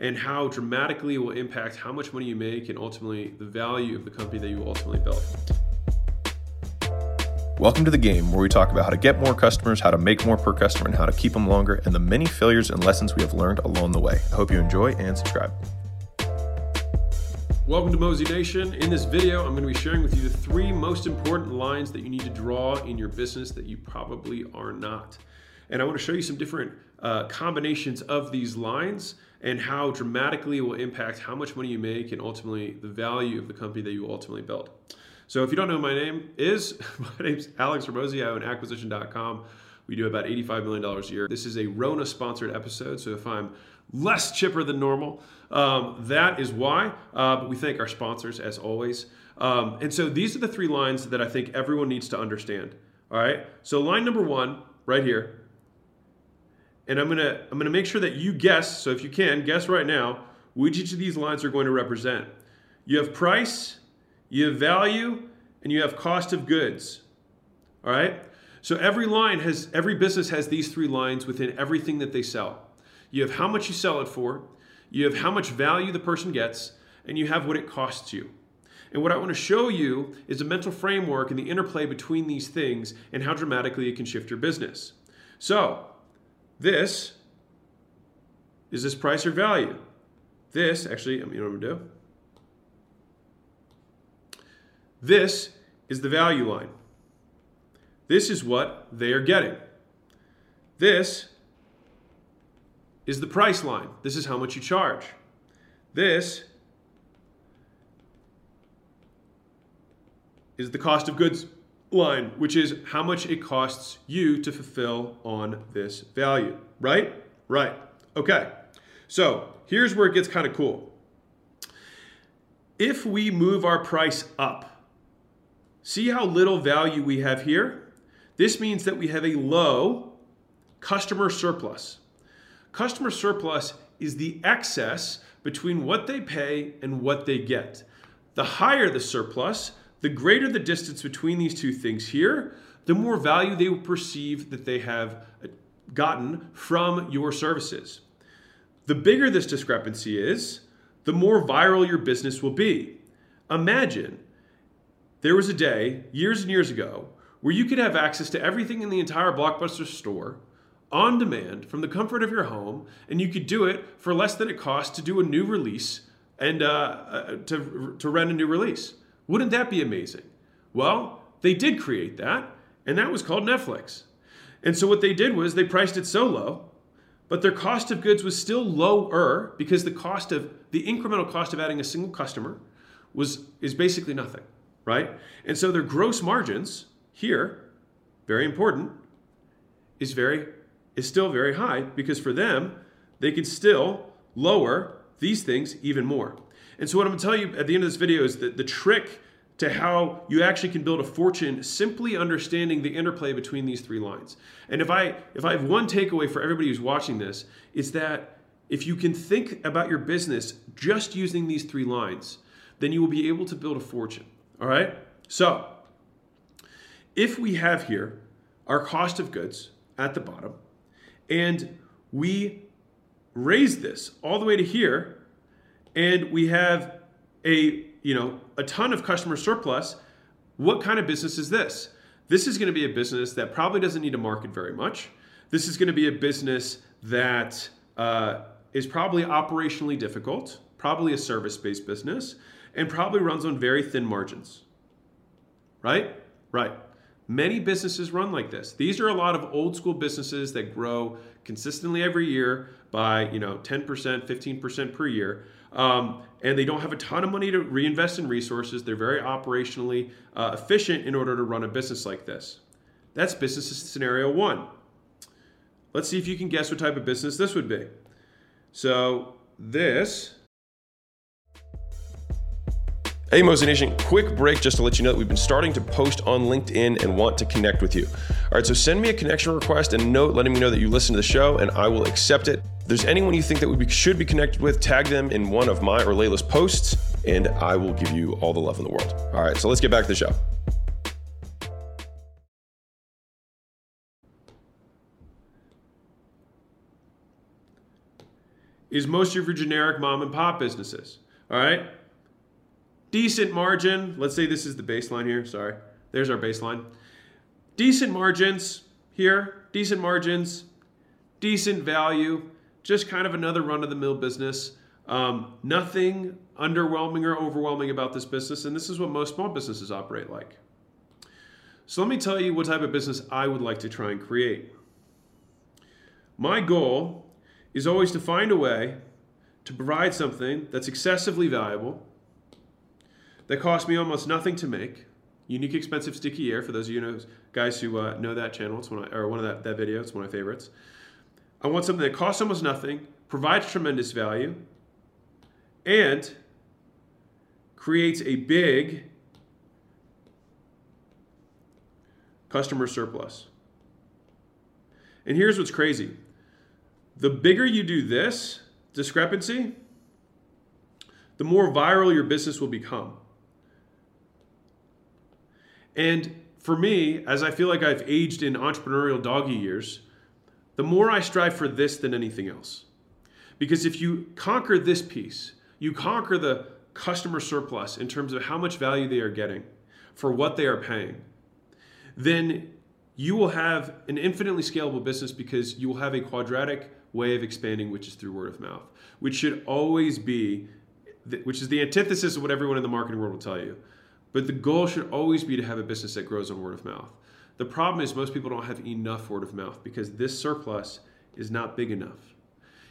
and how dramatically it will impact how much money you make and ultimately the value of the company that you ultimately build. Welcome to the game where we talk about how to get more customers, how to make more per customer, and how to keep them longer, and the many failures and lessons we have learned along the way. I hope you enjoy and subscribe. Welcome to Mozination. In this video, I'm going to be sharing with you the three most important lines that you need to draw in your business that you probably are not. And I want to show you some different uh, combinations of these lines and how dramatically it will impact how much money you make and ultimately the value of the company that you ultimately build. So if you don't know my name is, my name's Alex Hormozi. I own acquisition.com. We do about $85 million a year. This is a Rona sponsored episode. So if I'm less chipper than normal, um, that is why. Uh, but we thank our sponsors as always. Um, and so these are the three lines that I think everyone needs to understand. All right. So line number one, right here, and I'm gonna I'm gonna make sure that you guess. So if you can guess right now, which each of these lines are going to represent. You have price, you have value, and you have cost of goods. All right. So every line has every business has these three lines within everything that they sell. You have how much you sell it for, you have how much value the person gets, and you have what it costs you. And what I want to show you is a mental framework and the interplay between these things and how dramatically it can shift your business. So, this is this price or value. This, actually, you know what I'm going to do? This is the value line. This is what they are getting. This is the price line. This is how much you charge. This is the cost of goods line, which is how much it costs you to fulfill on this value, right? Right. Okay. So here's where it gets kind of cool. If we move our price up, see how little value we have here? This means that we have a low customer surplus. Customer surplus is the excess between what they pay and what they get. The higher the surplus, the greater the distance between these two things here, the more value they will perceive that they have gotten from your services. The bigger this discrepancy is, the more viral your business will be. Imagine there was a day, years and years ago, where you could have access to everything in the entire Blockbuster store on demand from the comfort of your home, and you could do it for less than it costs to do a new release and uh, uh, to, to rent a new release. Wouldn't that be amazing? Well, they did create that, and that was called Netflix. And so what they did was they priced it so low, but their cost of goods was still lower because the cost of the incremental cost of adding a single customer was is basically nothing, right? And so their gross margins here, very important, is very is still very high because for them, they can still lower these things even more. And so what I'm gonna tell you at the end of this video is that the trick to how you actually can build a fortune simply understanding the interplay between these three lines. And if I if I have one takeaway for everybody who's watching this, it's that if you can think about your business just using these three lines, then you will be able to build a fortune. All right? So, if we have here our cost of goods at the bottom, and we raise this all the way to here, and we have a you know a ton of customer surplus what kind of business is this? This is going to be a business that probably doesn't need to market very much. This is going to be a business that uh, is probably operationally difficult probably a service-based business and probably runs on very thin margins. Right? Right. Many businesses run like this. These are a lot of old school businesses that grow consistently every year by you know 10%, 15% per year. Um, and they don't have a ton of money to reinvest in resources. They're very operationally uh, efficient in order to run a business like this. That's business scenario one. Let's see if you can guess what type of business this would be. So this Hey, Mozination, quick break just to let you know that we've been starting to post on LinkedIn and want to connect with you. All right, so send me a connection request and note letting me know that you listen to the show, and I will accept it. If there's anyone you think that we should be connected with, tag them in one of my or Leila's posts, and I will give you all the love in the world. All right, so let's get back to the show. is most of your generic mom and pop businesses. All right? Decent margin. Let's say this is the baseline here. Sorry. There's our baseline. Decent margins here, decent margins, decent value, just kind of another run of the mill business. Um, nothing underwhelming or overwhelming about this business, and this is what most small businesses operate like. So, let me tell you what type of business I would like to try and create. My goal is always to find a way to provide something that's excessively valuable, that cost me almost nothing to make. Unique, expensive, sticky air. For those of you know, guys who uh, know that channel, it's one of, or one of that, that video. It's one of my favorites. I want something that costs almost nothing, provides tremendous value, and creates a big customer surplus. And here's what's crazy the bigger you do this discrepancy, the more viral your business will become. And for me, as I feel like I've aged in entrepreneurial doggy years, the more I strive for this than anything else. Because if you conquer this piece, you conquer the customer surplus in terms of how much value they are getting for what they are paying, then you will have an infinitely scalable business because you will have a quadratic way of expanding, which is through word of mouth, which should always be, which is the antithesis of what everyone in the marketing world will tell you. But the goal should always be to have a business that grows on word of mouth. The problem is most people don't have enough word of mouth because this surplus is not big enough.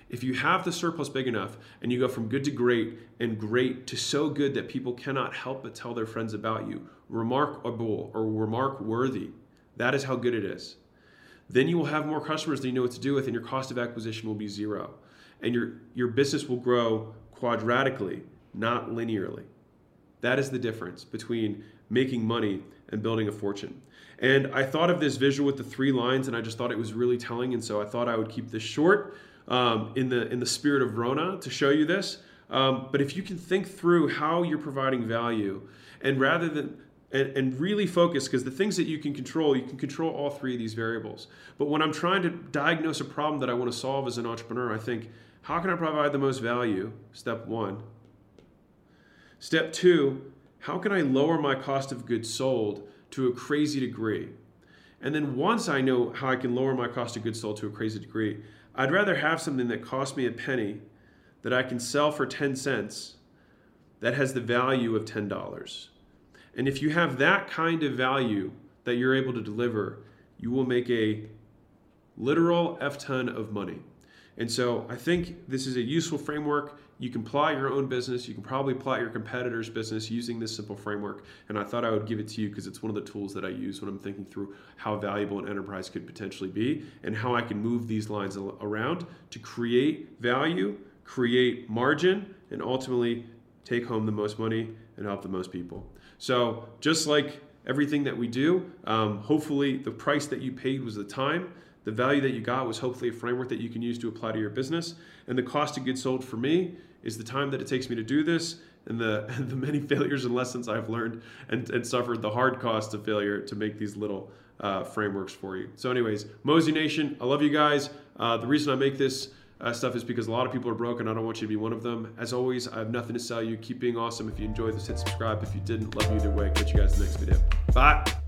If you have the surplus big enough and you go from good to great and great to so good that people cannot help but tell their friends about you, remarkable or remark worthy, that is how good it is. Then you will have more customers than you know what to do with, and your cost of acquisition will be zero. And your, your business will grow quadratically, not linearly. That is the difference between making money and building a fortune. And I thought of this visual with the three lines, and I just thought it was really telling. And so I thought I would keep this short um, in the in the spirit of Rona to show you this. Um, but if you can think through how you're providing value, and rather than and, and really focus, because the things that you can control, you can control all three of these variables. But when I'm trying to diagnose a problem that I want to solve as an entrepreneur, I think, how can I provide the most value? Step one. Step two, how can I lower my cost of goods sold to a crazy degree? And then once I know how I can lower my cost of goods sold to a crazy degree, I'd rather have something that costs me a penny that I can sell for 10 cents that has the value of $10. And if you have that kind of value that you're able to deliver, you will make a literal F ton of money. And so I think this is a useful framework. You can plot your own business. You can probably plot your competitor's business using this simple framework. And I thought I would give it to you because it's one of the tools that I use when I'm thinking through how valuable an enterprise could potentially be and how I can move these lines around to create value, create margin, and ultimately take home the most money and help the most people. So just like everything that we do, um, hopefully the price that you paid was the time the value that you got was hopefully a framework that you can use to apply to your business. And the cost of goods sold for me is the time that it takes me to do this and the, and the many failures and lessons I've learned and, and suffered the hard cost of failure to make these little uh, frameworks for you. So, anyways, Mozination, I love you guys. Uh, the reason I make this uh, stuff is because a lot of people are broken. I don't want you to be one of them. As always, I have nothing to sell you. Keep being awesome. If you enjoyed this, hit subscribe. If you didn't, love you either way. Catch you guys in the next video. Bye.